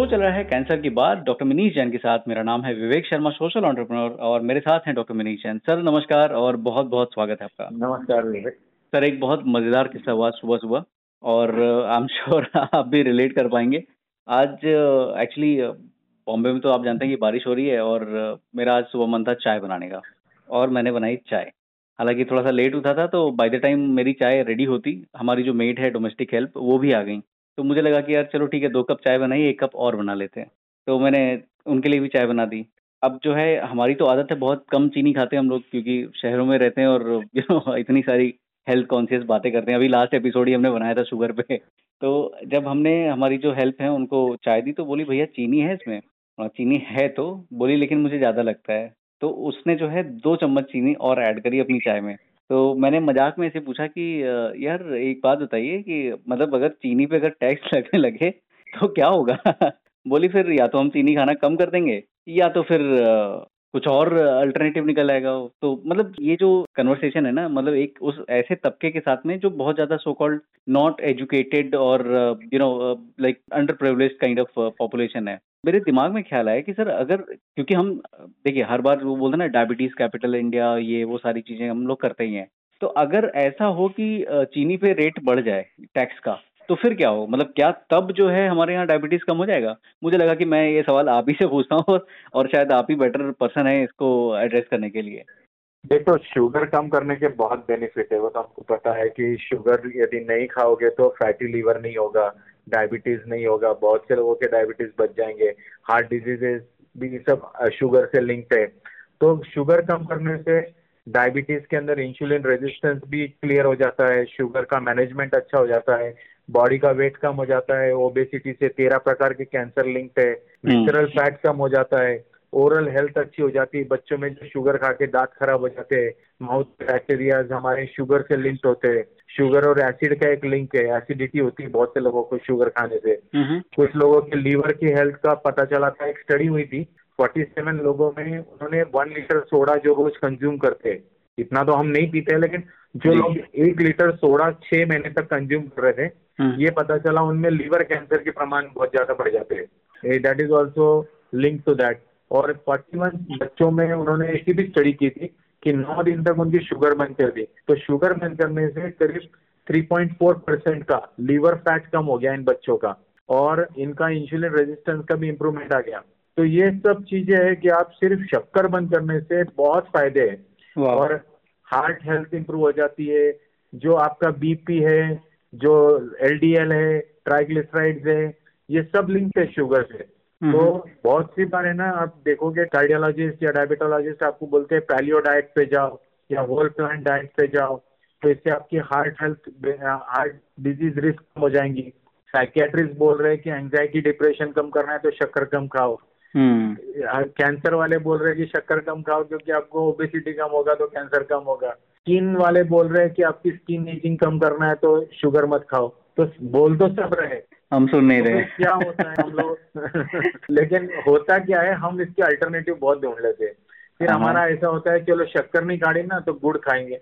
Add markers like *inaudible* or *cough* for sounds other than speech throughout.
Show चल रहा है कैंसर की बात। डॉक्टर मनीष जैन के साथ मेरा नाम है विवेक शर्मा सोशल ऑन्टरप्रनोर और मेरे साथ हैं डॉक्टर मनीष जैन। सर नमस्कार और बहुत बहुत स्वागत है आपका। नमस्कार विवेक। सर एक बहुत मज़ेदार किस्सा हुआ सुबह सुबह और आई एम श्योर आप भी रिलेट कर पाएँगे। आज एक्चुअली बॉम्बे में तो आप जानते हैं कि बारिश हो रही है और मेरा आज सुबह मन था चाय बनाने का और मैंने बनाई चाय। हालाँकि थोड़ा सा लेट उठा था तो बाय द टाइम मेरी चाय रेडी होती हमारी जो मेड है डोमेस्टिक हेल्प वो भी आ गई। तो मुझे लगा कि यार चलो ठीक है, दो कप चाय बनाई एक कप और बना लेते हैं। तो मैंने उनके लिए भी चाय बना दी। अब जो है, हमारी तो आदत है बहुत कम चीनी खाते हैं हम लोग, क्योंकि शहरों में रहते हैं और *laughs* इतनी सारी हेल्थ कॉन्शियस बातें करते हैं। अभी लास्ट एपिसोड ही हमने बनाया था शुगर पे। *laughs* तो जब हमने, हमारी जो हेल्प है, उनको चाय दी तो बोली, भैया, चीनी है इसमें? चीनी है तो। बोली, लेकिन मुझे ज़्यादा लगता है। तो उसने जो है, दो चम्मच चीनी और ऐड करी अपनी चाय में। तो मैंने मज़ाक में ऐसे पूछा कि यार, एक बात बताइए कि मतलब अगर चीनी पे अगर टैक्स *laughs* लगने लगे तो क्या होगा? *laughs* बोली, फिर या तो हम चीनी खाना कम कर देंगे, या तो फिर कुछ और अल्टरनेटिव निकल आएगा। तो मतलब ये जो कन्वर्सेशन है ना मतलब एक उस ऐसे तबके के साथ में जो बहुत ज़्यादा सो कॉल्ड नॉट एजुकेटेड और you know like under privilege kind of population है। मेरे दिमाग में ख्याल आया कि सर अगर, क्योंकि हम, देखिए, हर बार वो बोलते हैं ना डायबिटीज़ कैपिटल इंडिया ये, वो सारी चीज़ें हम लोग करते ही हैं। तो अगर ऐसा हो कि चीनी पे रेट बढ़ जाए टैक्स का तो फिर क्या हो? मतलब क्या तब जो है हमारे यहाँ डायबिटीज़ कम हो जाएगा? मुझे लगा कि मैं ये सवाल आप ही से पूछता हूँ और शायद आप ही बेटर पर्सन है इसको एड्रेस करने के लिए। देखो शुगर कम करने के बहुत बेनिफिट है। वो तो आपको पता है कि शुगर यदि नहीं खाओगे तो फैटी लीवर नहीं होगा। डायबिटीज़ नहीं होगा बहुत से लोगों के डायबिटीज़ बच जाएँगे हार्ट डिजीजेस भी सब शुगर से लिंक्ड है तो शुगर कम करने से डायबिटीज़ के अंदर इंसुलिन रेजिस्टेंस भी क्लियर हो जाता है शुगर का मैनेजमेंट अच्छा हो जाता है बॉडी का वेट कम हो जाता है ओबेसिटी से तेरह प्रकार के कैंसर लिंक्ड है विसरल हम्म। फैट कम हो जाता है ओरल हेल्थ अच्छी हो जाती है। बच्चों में जो शुगर खा के दांत खराब हो जाते हैं। माउथ बैक्टीरियाज हमारे शुगर से लिंक होते हैं। शुगर और एसिड का एक लिंक है। एसिडिटी होती है बहुत से लोगों को शुगर खाने से। कुछ लोगों के लीवर की हेल्थ का पता चला था। एक स्टडी हुई थी। 47 लोगों में उन्होंने वन लीटर सोडा जो रोज कंज्यूम करते हैं। इतना तो हम नहीं पीते हैं लेकिन जो लोग एक लीटर सोडा छह महीने तक कंज्यूम कर रहे थे हम्म। ये पता चला उनमें लीवर कैंसर के प्रमाण बहुत ज़्यादा बढ़ जाते हैं। That is also link to that और फोर्टी बच्चों में उन्होंने ऐसी भी स्टडी की थी कि नौ दिन तक उनकी शुगर बंद कर दी तो शुगर बंद करने से करीब 3.4 परसेंट का लीवर फैट कम हो गया इन बच्चों का और इनका इंसुलिन रेजिस्टेंस का भी इम्प्रूवमेंट आ गया। तो ये सब चीज़ें है कि आप सिर्फ़ शक्कर बंद करने से बहुत फ़ायदे है और हार्ट हेल्थ इंप्रूव हो जाती है। जो आपका बीपी है जो एलडीएल है ट्राइग्लिसराइड्स है ये सब लिंक है शुगर से। तो हम्म। बहुत सी बार है ना आप देखोगे कार्डियोलॉजिस्ट या डायबिटोलॉजिस्ट आपको बोलते हैं पैलियो डाइट पे जाओ या होल प्लांट डाइट पे जाओ तो इससे आपकी heart health heart disease risk कम हो जाएँगी। साइकियाट्रिस्ट बोल रहे हैं कि एंजाइटी डिप्रेशन कम करना है तो शक्कर कम खाओ। कैंसर हम्म। वाले बोल रहे हैं कि शक्कर कम खाओ क्योंकि आपको ओबेसिटी कम होगा तो कैंसर कम होगा। स्किन वाले बोल रहे हैं कि आपकी स्किन एजिंग कम करना है तो शुगर मत खाओ। तो बोल तो सब रहे। हम सुन नहीं रहे। तो क्या होता है हम लोग? *laughs* लेकिन होता क्या है हम इसके अल्टरनेटिव बहुत ढूंढ लेते हैं। फिर हाँ। हमारा ऐसा होता है चलो शक्कर नहीं खाड़ी ना तो गुड़ खाएँगे।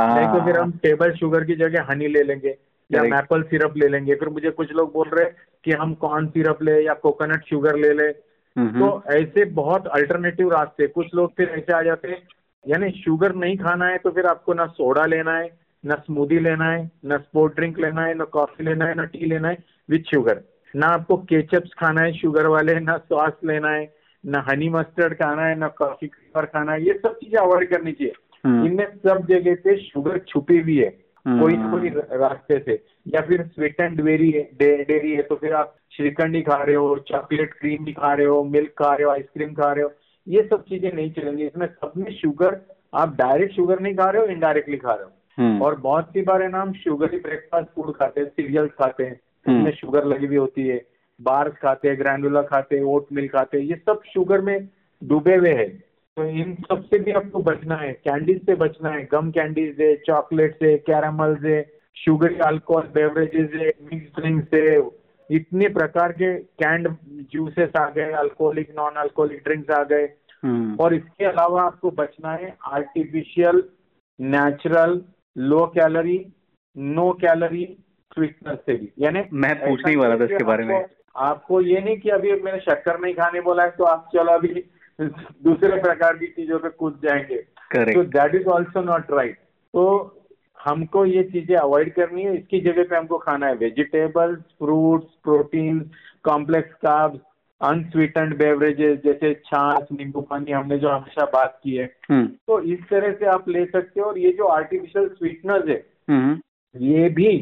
नहीं तो फिर हम टेबल शुगर की जगह हनी ले लेंगे या मैपल सिरप ले लेंगे। फिर मुझे कुछ लोग बोल रहे कि हम कॉर्न सिरप ले या कोकोनट शुगर ले ले। तो ऐसे बहुत अल्टरनेटिव रास्ते कुछ लोग फिर ऐसे आ जाते हैं यानी शुगर नहीं खाना है तो फिर आपको ना सोडा लेना है ना स्मूदी लेना है ना स्पोर्ट ड्रिंक लेना है ना कॉफ़ी लेना है ना टी लेना है। विथ शुगर ना आपको केचप्स खाना है शुगर वाले ना सॉस लेना है ना हनी मस्टर्ड खाना है ना कॉफ़ी खाना है ये सब चीज़ें अवॉइड करनी चाहिए। हम्म। इनमें सब जगह पे शुगर छुपी हुई है कोई ना कोई रास्ते से। या फिर स्वीट एंड डेरी है डेरी है तो फिर आप श्रीखंड ही खा रहे हो चॉकलेट क्रीम भी खा रहे हो मिल्क खा रहे हो आइसक्रीम खा रहे हो ये सब चीज़ें नहीं चलेंगी। इसमें सब में शुगर आप डायरेक्ट शुगर नहीं खा रहे हो इनडायरेक्टली खा रहे हो। हम्म। और बहुत सी बार है ना हम शुगर ही ब्रेकफास्ट फ़ूड खाते हैं सीरियल खाते हैं। उसमें हम्म। शुगर लगी हुई होती है बार्स खाते हैं ग्रैंडुला खाते हैं ओट मिल्क खाते हैं ये सब शुगर में डूबे हुए हैं तो इन सबसे भी आपको बचना है कैंडीज से बचना है गम कैंडीज है चॉकलेट से कैरामल से शुगर अल्कोहल बेवरेजेस है मिक्स ड्रिंक से इतने प्रकार के कैंड जूसेस आ गए अल्कोहलिक नॉन अल्कोहलिक ड्रिंक्स आ गए हम्म। और इसके अलावा आपको बचना है artificial natural low calorie no calorie sweetness से भी। यानी मैं पूछने ही वाला था इसके बारे में। आपको ये नहीं कि अभी मैंने शक्कर नहीं खाने बोला है तो आप चलो अभी दूसरे प्रकार की चीज़ों पे कूद जाएँगे। तो that is also not right तो हमको ये चीज़ें अवॉइड करनी है। इसकी जगह पे हमको खाना है। Vegetables fruits protein complex carbs unsweetened beverages जैसे छाछ नींबू पानी हमने जो हमेशा बात की है। हम्म। तो इस तरह से आप ले सकते हो। और ये जो आर्टिफिशियल स्वीटनर्स है हम्म। ये भी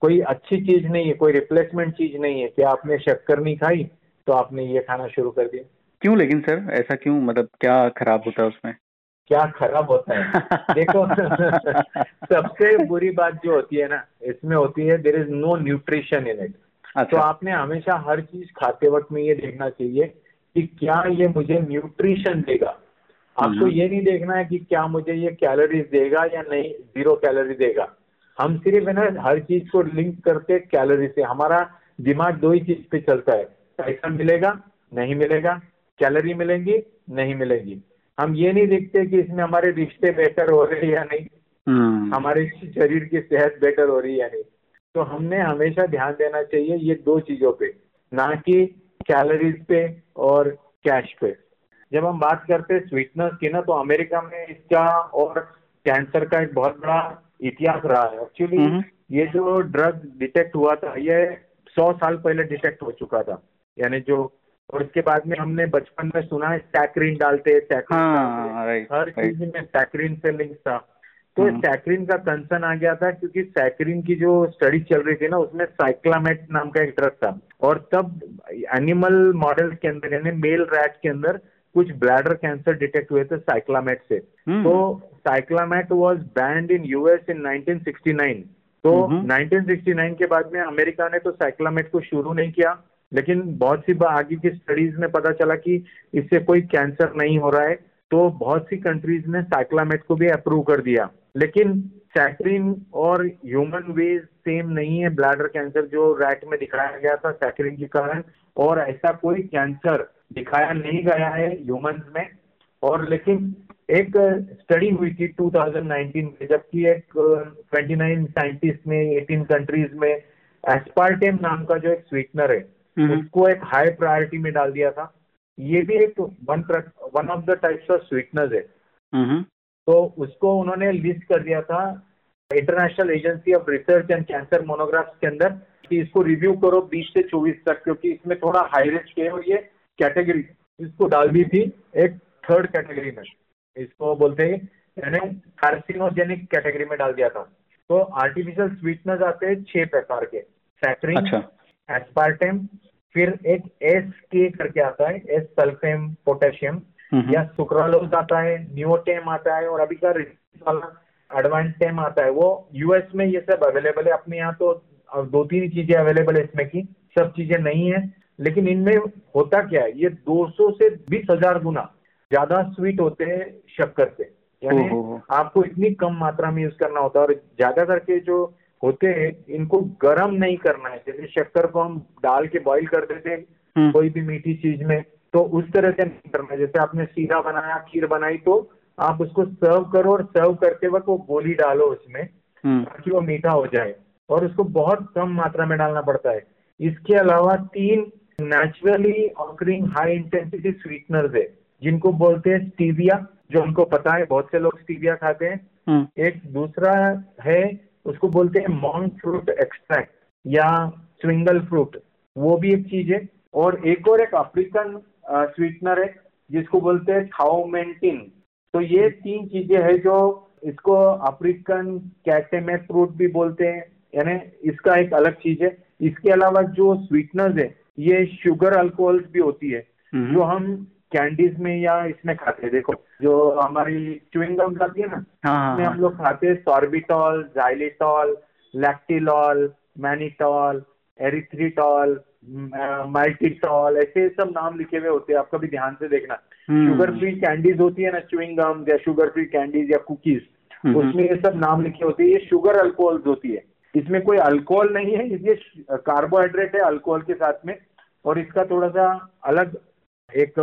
कोई अच्छी चीज़ नहीं है कोई रिप्लेसमेंट चीज़ नहीं है कि आपने शक्कर नहीं खाई तो आपने ये खाना शुरू कर दिया। क्यों लेकिन सर ऐसा क्यों? मतलब क्या खराब होता है उसमें? क्या खराब होता है? देखो *laughs* सबसे बुरी बात जो होती है ना इसमें होती है there is no nutrition in it तो आपने हमेशा हर चीज़ खाते वक्त में ये देखना चाहिए कि क्या ये मुझे न्यूट्रिशन देगा। आपको हम्म। ये नहीं देखना है कि क्या मुझे ये कैलोरीज देगा या नहीं ज़ीरो कैलोरी देगा। हम सिर्फ़ है ना हर चीज़ को लिंक करते कैलोरी से हमारा दिमाग दो ही चीज़ पे चलता है। पैसा मिलेगा नहीं मिलेगा कैलोरी मिलेंगी नहीं मिलेंगी। हम ये नहीं देखते कि इसमें हमारे रिश्ते बेहतर हो रहे हैं या नहीं। हम्म। हमारे शरीर की सेहत बेटर हो रही है या नहीं। तो हमने हमेशा ध्यान देना चाहिए ये दो चीज़ों पे ना कि कैलोरीज पे और कैश पे। जब हम बात करते हैं स्वीटनेस की ना तो अमेरिका में इसका और कैंसर का एक बहुत बड़ा इतिहास रहा है। एक्चुअली हम्म। ये जो ड्रग डिटेक्ट हुआ था ये सौ साल पहले डिटेक्ट हो चुका था। यानी जो और इसके बाद में हमने बचपन में सुना है सैक्रीन डालते हाँ, हर चीज़ में सैक्रीन से लिंक था। तो सैक्रीन हम्म। का कंसर्न आ गया था क्योंकि सैक्रीन की जो स्टडी चल रही थी ना उसमें साइक्लामेट नाम का एक ड्रग था। और तब एनिमल मॉडल्स के अंदर यानी मेल रैट के अंदर कुछ ब्लैडर कैंसर डिटेक्ट हुए थे साइक्लामेट से। हम्म। तो cyclamate was banned in US in 1969 तो 1969 हम्म। के बाद में अमेरिका ने तो साइक्लामेट को शुरू नहीं किया लेकिन बहुत सी आगे की स्टडीज़ में पता चला कि इससे कोई कैंसर नहीं हो रहा है। तो बहुत सी कंट्रीज़ ने साइक्लामेट को भी अप्रूव कर दिया। लेकिन सैक्रीन और ह्यूमन वेज सेम नहीं है। ब्लैडर कैंसर जो रैट में दिखाया गया था सैक्रीन के कारण और ऐसा कोई कैंसर दिखाया नहीं गया है ह्यूमंस में और लेकिन एक स्टडी हुई थी 2019 में जबकि एक 29 साइंटिस्ट ने 18 कंट्रीज़ में एस्पार्टेम नाम का जो एक स्वीटनर है हम्म। उसको एक हाई प्रायोरिटी में डाल दिया था ये भी एक one one of the types of sweetener है हम्म। तो उसको उन्होंने लिस्ट कर दिया था international agency of research and cancer monographs के अंदर कि इसको रिव्यू करो 20 से 24 तक क्योंकि इसमें थोड़ा हाई रिस्क है और ये कैटेगरी इसको डाल दी थी एक थर्ड कैटेगरी में। इसको बोलते हैं यानी कार्सिनोजेनिक कैटेगरी में डाल दिया था। तो आर्टिफिशियल स्वीटनर्स आते हैं छह प्रकार के। सैक्रीन अच्छा। एस्पार्टेम फिर एक एस के करके आता है एस सल्फेम पोटेशियम या सुक्रालोज आता है न्यूटेम आता है और अभी का वाला एडवांटेम आता है। वो यूएस में ये सब अवेलेबल है। अपने यहाँ तो दो तीन चीज़ें अवेलेबल है इसमें की। सब चीज़ें नहीं है। लेकिन इनमें होता क्या है? ये 200 से बीस हज़ार गुना ज़्यादा स्वीट होते हैं शक्कर से। यानी आपको इतनी कम मात्रा में यूज़ करना होता है और ज़्यादा करके जो होते हैं इनको गर्म नहीं करना है। जैसे शक्कर को हम डाल के बॉईल कर देते हम्म। कोई भी मीठी चीज़ में तो उस तरह से नहीं करना जैसे आपने सीधा बनाया खीर बनाई तो आप उसको सर्व करो और सर्व करते वक्त वो गोली डालो उसमें हम्म। ताकि वो मीठा हो जाए। और उसको बहुत कम मात्रा में डालना पड़ता है। इसके अलावा तीन naturally occurring high intensity sweeteners है जिनको बोलते हैं स्टीविया जो हमको पता है बहुत से लोग स्टीविया खाते हैं। हम्म। एक दूसरा है उसको बोलते हैं मॉन्ग फ्रूट एक्सट्रैक्ट या स्विंगल फ्रूट वो भी एक चीज़ है। और एक और एक अफ्रीकन स्वीटनर है जिसको बोलते हैं थाओमेंटिन तो ये तीन चीज़ें है जो इसको अफ्रीकन कैटेमे फ्रूट भी बोलते हैं यानी इसका एक अलग चीज़ है। इसके अलावा जो स्वीटनर्स है ये शुगर अल्कोहल्स भी होती है हम्म। जो हम कैंडीज में या इसमें खाते हैं देखो जो हमारी च्युइंगम आती है ना हाँ, हाँ इसमें हाँ। हम लोग खाते हैं sorbitol xylitol lactitol mannitol erythritol maltitol ऐसे सब नाम लिखे हुए होते हैं आपका भी ध्यान से देखना शुगर फ्री कैंडीज होती है ना च्युइंगम या शुगर फ्री कैंडीज या कुकीज हम्म, हम्म। उसमें ये सब नाम लिखे होते हैं ये शुगर अल्कोहल्स होती है इसमें कोई अल्कोहल नहीं है ये कार्बोहाइड्रेट है अल्कोहल के साथ में। और इसका थोड़ा सा अलग एक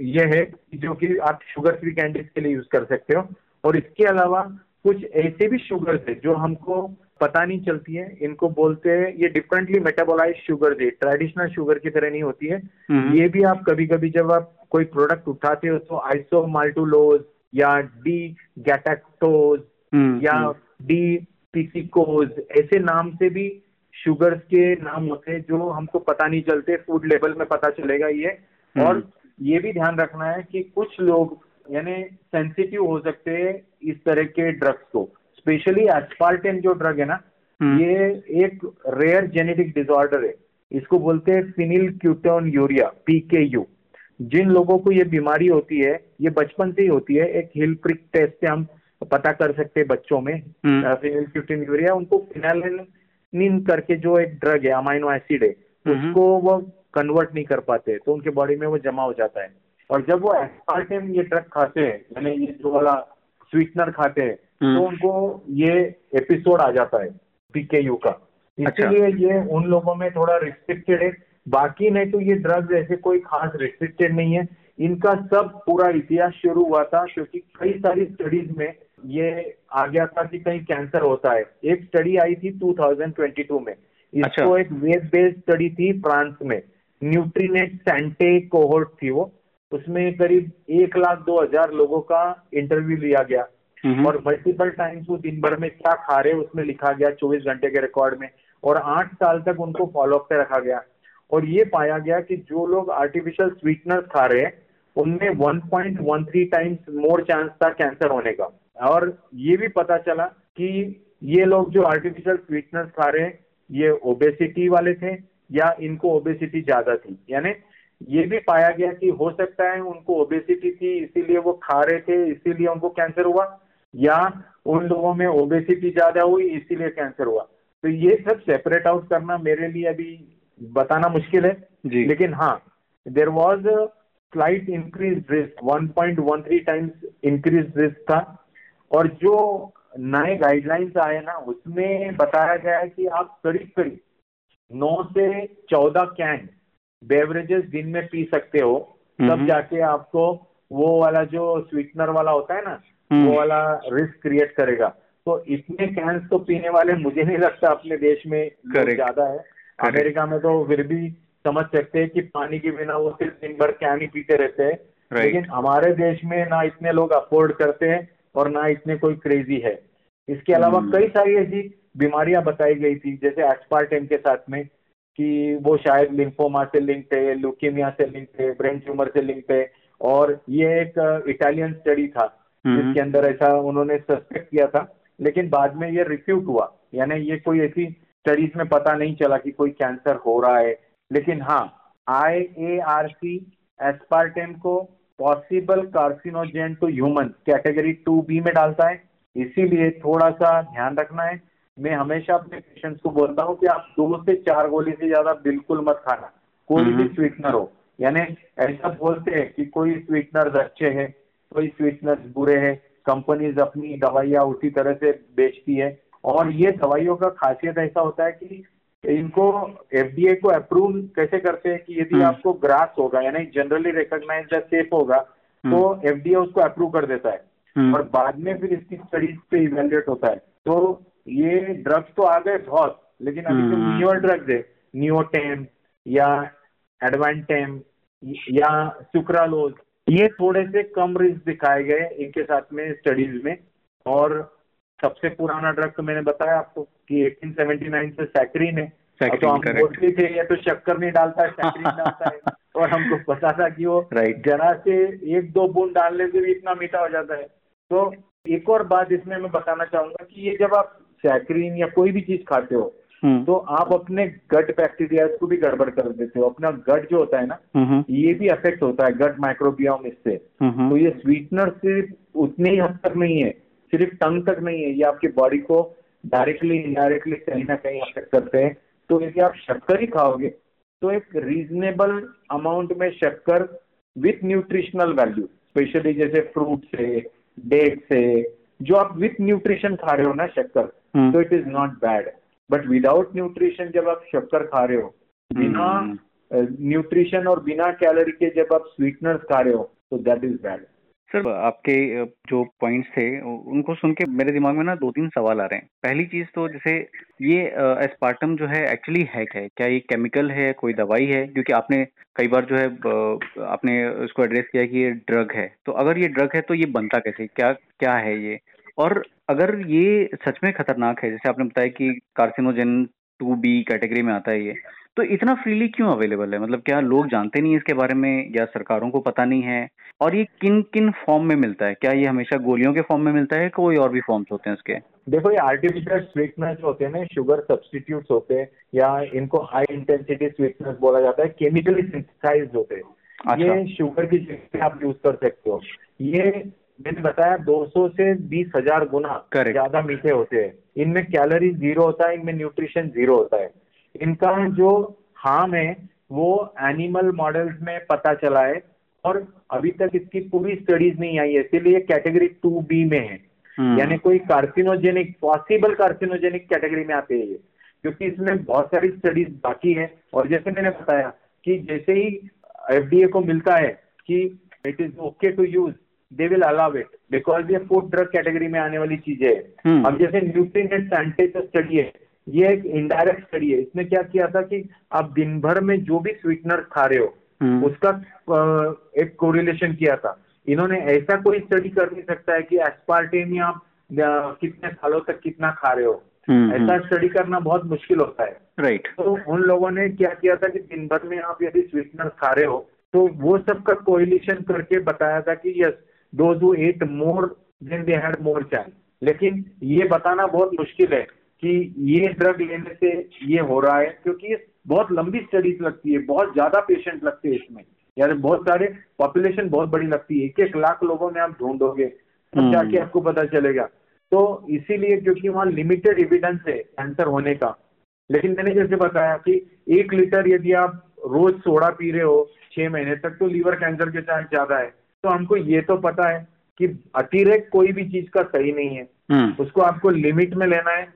ये है जो कि आप शुगर फ्री कैंडीज के लिए यूज़ कर सकते हो। और इसके अलावा कुछ ऐसे भी शुगर है जो हमको पता नहीं चलती है। इनको बोलते हैं ये डिफरेंटली मेटाबोलाइज शुगर है ट्रेडिशनल शुगर की तरह नहीं होती है। हम्म। ये भी आप कभी कभी जब आप कोई प्रोडक्ट उठाते हो तो आइसोमाल्टुलोज या डी गैटाक्टोज हम्म, या हम्म, डी पिसिकोज ऐसे नाम से भी शुगर्स के नाम होते हैं जो हमको पता नहीं चलते फ़ूड लेवल में पता चलेगा ये हम्म। और ये भी ध्यान रखना है कि कुछ लोग यानी सेंसिटिव हो सकते हैं इस तरह के ड्रग्स को स्पेशली एस्पार्टेन जो ड्रग है ना हम्म। ये एक रेयर जेनेटिक डिसऑर्डर है इसको बोलते हैं फिनिल क्यूटोन यूरिया पीकेयू जिन लोगों को ये बीमारी होती है ये बचपन से ही होती है एक हिल प्रिक टेस्ट से हम पता कर सकते बच्चों में हम्म। फिनिल क्यूटोन यूरिया उनको फिनालिन करके जो एक ड्रग है अमाइनो एसिड है हम्म। उसको वो कन्वर्ट नहीं कर पाते तो उनके बॉडी में वो जमा हो जाता है और जब वो एस्पार्टेम ये ड्रग खाते हैं यानी ये जो वाला स्वीटनर खाते हैं हम्म। तो उनको ये एपिसोड आ जाता है पीकेयू का अच्छा। इसलिए ये उन लोगों में थोड़ा रिस्ट्रिक्टेड है बाकी नहीं तो ये ड्रग्स ऐसे कोई खास रिस्ट्रिक्टेड नहीं है इनका सब पूरा इतिहास शुरू हुआ था क्योंकि कई सारी स्टडीज़ में ये आ गया था कि कहीं कैंसर होता है। एक स्टडी आई थी 2022 में। इसको अच्छा। एक वेब बेस्ड स्टडी थी फ्रांस में। न्यूट्रीनेट सेंटे कोहोर्ट थी वो। उसमें करीब एक लाख दो हज़ार लोगों का इंटरव्यू लिया गया। और मल्टीपल टाइम्स वो दिन भर में क्या खा रहे उसमें लिखा गया चौबीस घंटे के रिकॉर्ड में। और आठ साल तक उनको फॉलोअप पे रखा गया। और ये पाया गया कि जो लोग आर्टिफिशियल स्वीटनर्स खा रहे हैं उनमें 1.13 टाइम्स मोर चांस था कैंसर होने का। और ये भी पता चला कि ये लोग जो आर्टिफिशियल स्वीटनर्स खा रहे हैं ये ओबेसिटी वाले थे या इनको ओबेसिटी ज़्यादा थी। यानी ये भी पाया गया कि हो सकता है उनको ओबेसिटी थी इसीलिए वो खा रहे थे इसीलिए उनको कैंसर हुआ या उन लोगों में ओबेसिटी ज़्यादा हुई इसीलिए कैंसर हुआ। तो ये सब सेपरेट आउट करना मेरे लिए अभी बताना मुश्किल है। जी। लेकिन हाँ there was slight increase risk 1.13 times increase risk था। और जो नए गाइडलाइंस आए ना उसमें बताया गया है कि आप करीब करीब नौ से चौदह कैन बेवरेजेस दिन में पी सकते हो। तब। जाके आपको वो वाला जो स्वीटनर वाला होता है ना हम्म। वो वाला रिस्क क्रिएट करेगा। तो इतने कैंस तो पीने वाले मुझे नहीं लगता अपने देश में ज़्यादा है। अमेरिका में तो फिर भी समझ सकते हैं कि पानी के बिना वो सिर्फ़ दिन भर कैन ही पीते रहते हैं Right. लेकिन हमारे देश में ना इतने लोग अफोर्ड करते हैं और ना इतने कोई क्रेजी है इसके अलावा हम्म। कई सारी ऐसी बीमारियाँ बताई गई थी जैसे एस्पार्टेम के साथ में कि वो शायद लिम्फोमा से लिंक है ल्यूकीमिया से लिंक है ब्रेन ट्यूमर से लिंक है और ये एक इटालियन स्टडी था हम्म। जिसके अंदर ऐसा उन्होंने सस्पेक्ट किया था लेकिन बाद में ये रिफ्यूट हुआ यानी ये कोई ऐसी स्टडीज़ में पता नहीं चला कि कोई कैंसर हो रहा है लेकिन हाँ I A R C aspartame को possible carcinogen to human category two B में डालता है। इसीलिए थोड़ा सा ध्यान रखना है। मैं हमेशा अपने पेशेंट्स को बोलता हूँ कि आप दो से चार गोली से ज़्यादा बिल्कुल मत खाना। कोई भी। स्वीटनर हो। यानी ऐसा बोलते हैं कि कोई स्वीटनर्स अच्छे हैं कोई स्वीटनर्स बुरे हैं। कंपनीज़ अपनी दवाइयाँ उसी तरह से बेचती है। और ये दवाइयों का खासियत ऐसा होता है कि इनको एफडीए को अप्रूव कैसे करते हैं कि यदि हम्म। आपको ग्रास होगा यानी जनरली रिकॉग्नाइज सेफ़ होगा तो एफडीए उसको अप्रूव कर देता है हम्म। और बाद में फिर इसकी स्टडीज़ पे इवेल्युएट होता है तो ये ड्रग्स तो आ गए बहुत लेकिन अभी जो हम्म। न्यूअर ड्रग्स है नियोटेम या एडवांटेम या सुक्रालोज ये थोड़े से कम रिस्क दिखाए गए इनके साथ में स्टडीज़ में और सबसे पुराना ड्रग तो मैंने बताया आपको कि 1879 से सैक्रीन है तो हम. बोलते थे ये तो शक्कर नहीं डालता है सैक्रीन डालता है *laughs* और हमको पता था कि वो Right. जरा से एक दो बूंद डालने से भी इतना मीठा हो जाता है तो एक और बात इसमें मैं बताना चाहूँगा कि ये जब आप सैक्रीन या कोई भी चीज़ खाते हो हम्म। तो आप अपने गट बैक्टीरिया को भी गड़बड़ कर देते हो अपना गट जो होता है ना। ये भी अफेक्ट होता है गट माइक्रोबियोम इससे। तो ये स्वीटनर सिर्फ़ उतनी ही हद तक नहीं है सिर्फ़ टंग तक नहीं है ये आपकी बॉडी को डायरेक्टली इनडायरेक्टली कहीं ना कहीं अफेक्ट करते हैं तो यदि आप शक्कर ही खाओगे तो एक रीजनेबल अमाउंट में शक्कर विथ न्यूट्रिशनल वैल्यू स्पेशली जैसे फ्रूट से डेट से जो आप विथ न्यूट्रिशन खा रहे हो ना शक्कर हम्म। तो it is not bad but without nutrition जब आप शक्कर खा रहे हो बिना हम्म। न्यूट्रिशन और बिना कैलोरी के जब आप स्वीटनर्स खा रहे हो तो दैट इज़ बैड सर, आपके जो पॉइंट्स थे उनको सुन के मेरे दिमाग में ना दो तीन सवाल आ रहे हैं। पहली चीज़ तो जैसे ये एस्पार्टम जो है एक्चुअली है क्या है। क्या ये केमिकल है? कोई दवाई है? क्योंकि आपने कई बार जो है आपने उसको एड्रेस किया कि ये ड्रग है। तो अगर ये ड्रग है तो ये बनता कैसे? क्या क्या है ये? और अगर ये सच में खतरनाक है, जैसे आपने बताया कि कार्सिनोजेन टू बी कैटेगरी में आता है ये। तो इतना फ्रीली क्यों अवेलेबल है? मतलब क्या लोग जानते नहीं इसके बारे में या सरकारों को पता नहीं है? और ये किन किन फॉर्म में मिलता है? क्या ये हमेशा गोलियों के फॉर्म में मिलता है कोई और भी फॉर्म्स होते हैं इसके देखो ये आर्टिफिशियल स्वीटनर्स होते हैं ना शुगर सब्सटीट्यूट होते हैं या इनको हाई इंटेंसिटी स्वीटनर्स बोला जाता है केमिकली सिंथेसाइज होते हैं। अच्छा। ये शुगर की जगह आप यूज़ कर सकते हो। ये मैंने बताया 200 से बीस हज़ार गुना ज़्यादा मीठे होते हैं। इनमें कैलोरी ज़ीरो होता है इनमें न्यूट्रिशन ज़ीरो होता है। इनका जो हार्म है वो एनिमल मॉडल्स में पता चला है और अभी तक इसकी पूरी स्टडीज़ नहीं आई है। इसीलिए कैटेगरी टू बी में है। हम्म। यानी कोई कार्सिनोजेनिक पॉसिबल कार्सिनोजेनिक कैटेगरी में आते हैं ये। क्योंकि इसमें बहुत सारी स्टडीज़ बाकी है। और जैसे मैंने बताया कि जैसे ही एफडीए को मिलता है कि it is okay to use they will allow it because ये फ़ूड ड्रग कैटेगरी में आने वाली चीज़ें है। हम्म। अब जैसे न्यूट्रीन सैनिटाइजर स्टडी है ये एक इनडायरेक्ट स्टडी है। इसमें क्या किया था कि आप दिन भर में जो भी स्वीटनर खा रहे हो हम्म। उसका एक कोरिलेशन किया था। इन्होंने ऐसा कोई स्टडी कर नहीं सकता है कि एस्पार्टेम आप कितने सालों तक कितना खा रहे हो। हम्म, ऐसा स्टडी करना बहुत मुश्किल होता है। राइट तो उन लोगों ने क्या किया था कि दिन भर में आप यदि स्वीटनर खा रहे हो तो वो सबका कोरिलेशन करके बताया था कि yes those who ate more than they had more child लेकिन ये बताना बहुत मुश्किल है कि ये ड्रग लेने से ये हो रहा है क्योंकि बहुत लंबी स्टडीज़ लगती है बहुत ज़्यादा पेशेंट लगते हैं इसमें। यार बहुत सारे पॉपुलेशन बहुत बड़ी लगती है। एक एक लाख लोगों में आप ढूंढोगे तब हम्म। जाके आपको पता चलेगा। तो इसीलिए क्योंकि वहाँ लिमिटेड एविडेंस है कैंसर होने का। लेकिन मैंने जैसे बताया कि एक लीटर यदि आप रोज सोडा पी रहे हो छह महीने तक तो लीवर कैंसर के चांस ज़्यादा है। तो हमको ये तो पता है कि अतिरेक कोई भी चीज़ का सही नहीं है। हम्म। उसको आपको लिमिट में लेना है।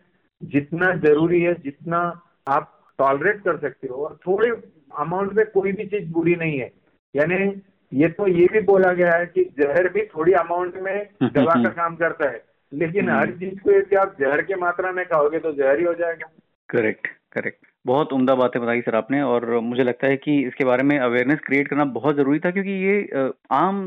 जितना ज़रूरी है जितना आप टॉलरेट कर सकते हो और थोड़े अमाउंट में कोई भी चीज़ बुरी नहीं है। यानी ये तो ये भी बोला गया है कि जहर भी थोड़ी अमाउंट में दवा का काम करता है। लेकिन हर हम्म। चीज़ को यदि आप जहर के मात्रा में खाओगे तो जहर ही हो जाएगा। करेक्ट करेक्ट बहुत उम्दा बातें बताई सर आपने और मुझे लगता है कि इसके बारे में अवेयरनेस क्रिएट करना बहुत ज़रूरी था क्योंकि ये आम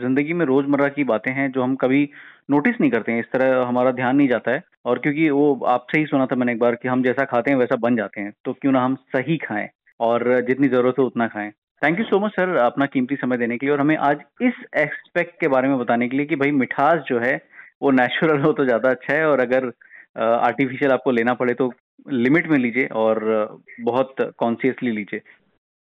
ज़िंदगी में रोज़मर्रा की बातें हैं जो हम कभी नोटिस नहीं करते हैं। इस तरह हमारा ध्यान नहीं जाता है और क्योंकि वो आपसे ही सुना था मैंने एक बार कि हम जैसा खाते हैं वैसा बन जाते हैं तो क्यों ना हम सही खाएँ और जितनी ज़रूरत हो उतना खाएँ। Thank you so much sir अपना कीमती समय देने के लिए और हमें आज इस एक्सपेक्ट के बारे में बताने के लिए कि भाई मिठास जो है वो नेचुरल हो तो ज़्यादा अच्छा है और अगर आर्टिफिशियल आपको लेना पड़े तो लिमिट में लीजिए और बहुत कॉन्शियसली लीजिए।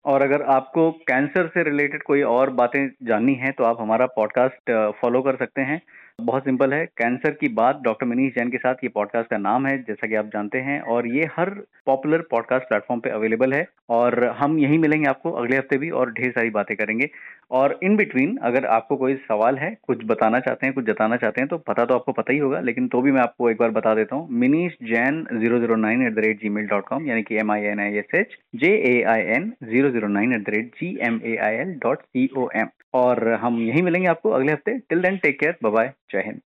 और अगर आपको कैंसर से रिलेटेड कोई और बातें जाननी है तो आप हमारा पॉडकास्ट फॉलो कर सकते हैं। बहुत सिंपल है कैंसर की बात डॉक्टर मनीष जैन के साथ, ये पॉडकास्ट का नाम है, जैसा कि आप जानते हैं। और ये हर पॉपुलर पॉडकास्ट प्लेटफॉर्म पे अवेलेबल है। और हम यहीं मिलेंगे आपको अगले हफ़्ते भी और ढेर सारी बातें करेंगे। और इन बिटवीन अगर आपको कोई सवाल है, कुछ बताना चाहते हैं, कुछ जताना चाहते हैं तो पता तो आपको पता ही होगा, लेकिन तो भी मैं आपको एक बार बता देता हूँ। Minish Jain zero zero nine at the rate Gmail dot com यानी कि M I N I S H J A I N zero zero nine at the rate G M A I L dot C O M और हम यही मिलेंगे आपको अगले हफ़्ते। Till then take care bye Jai Hind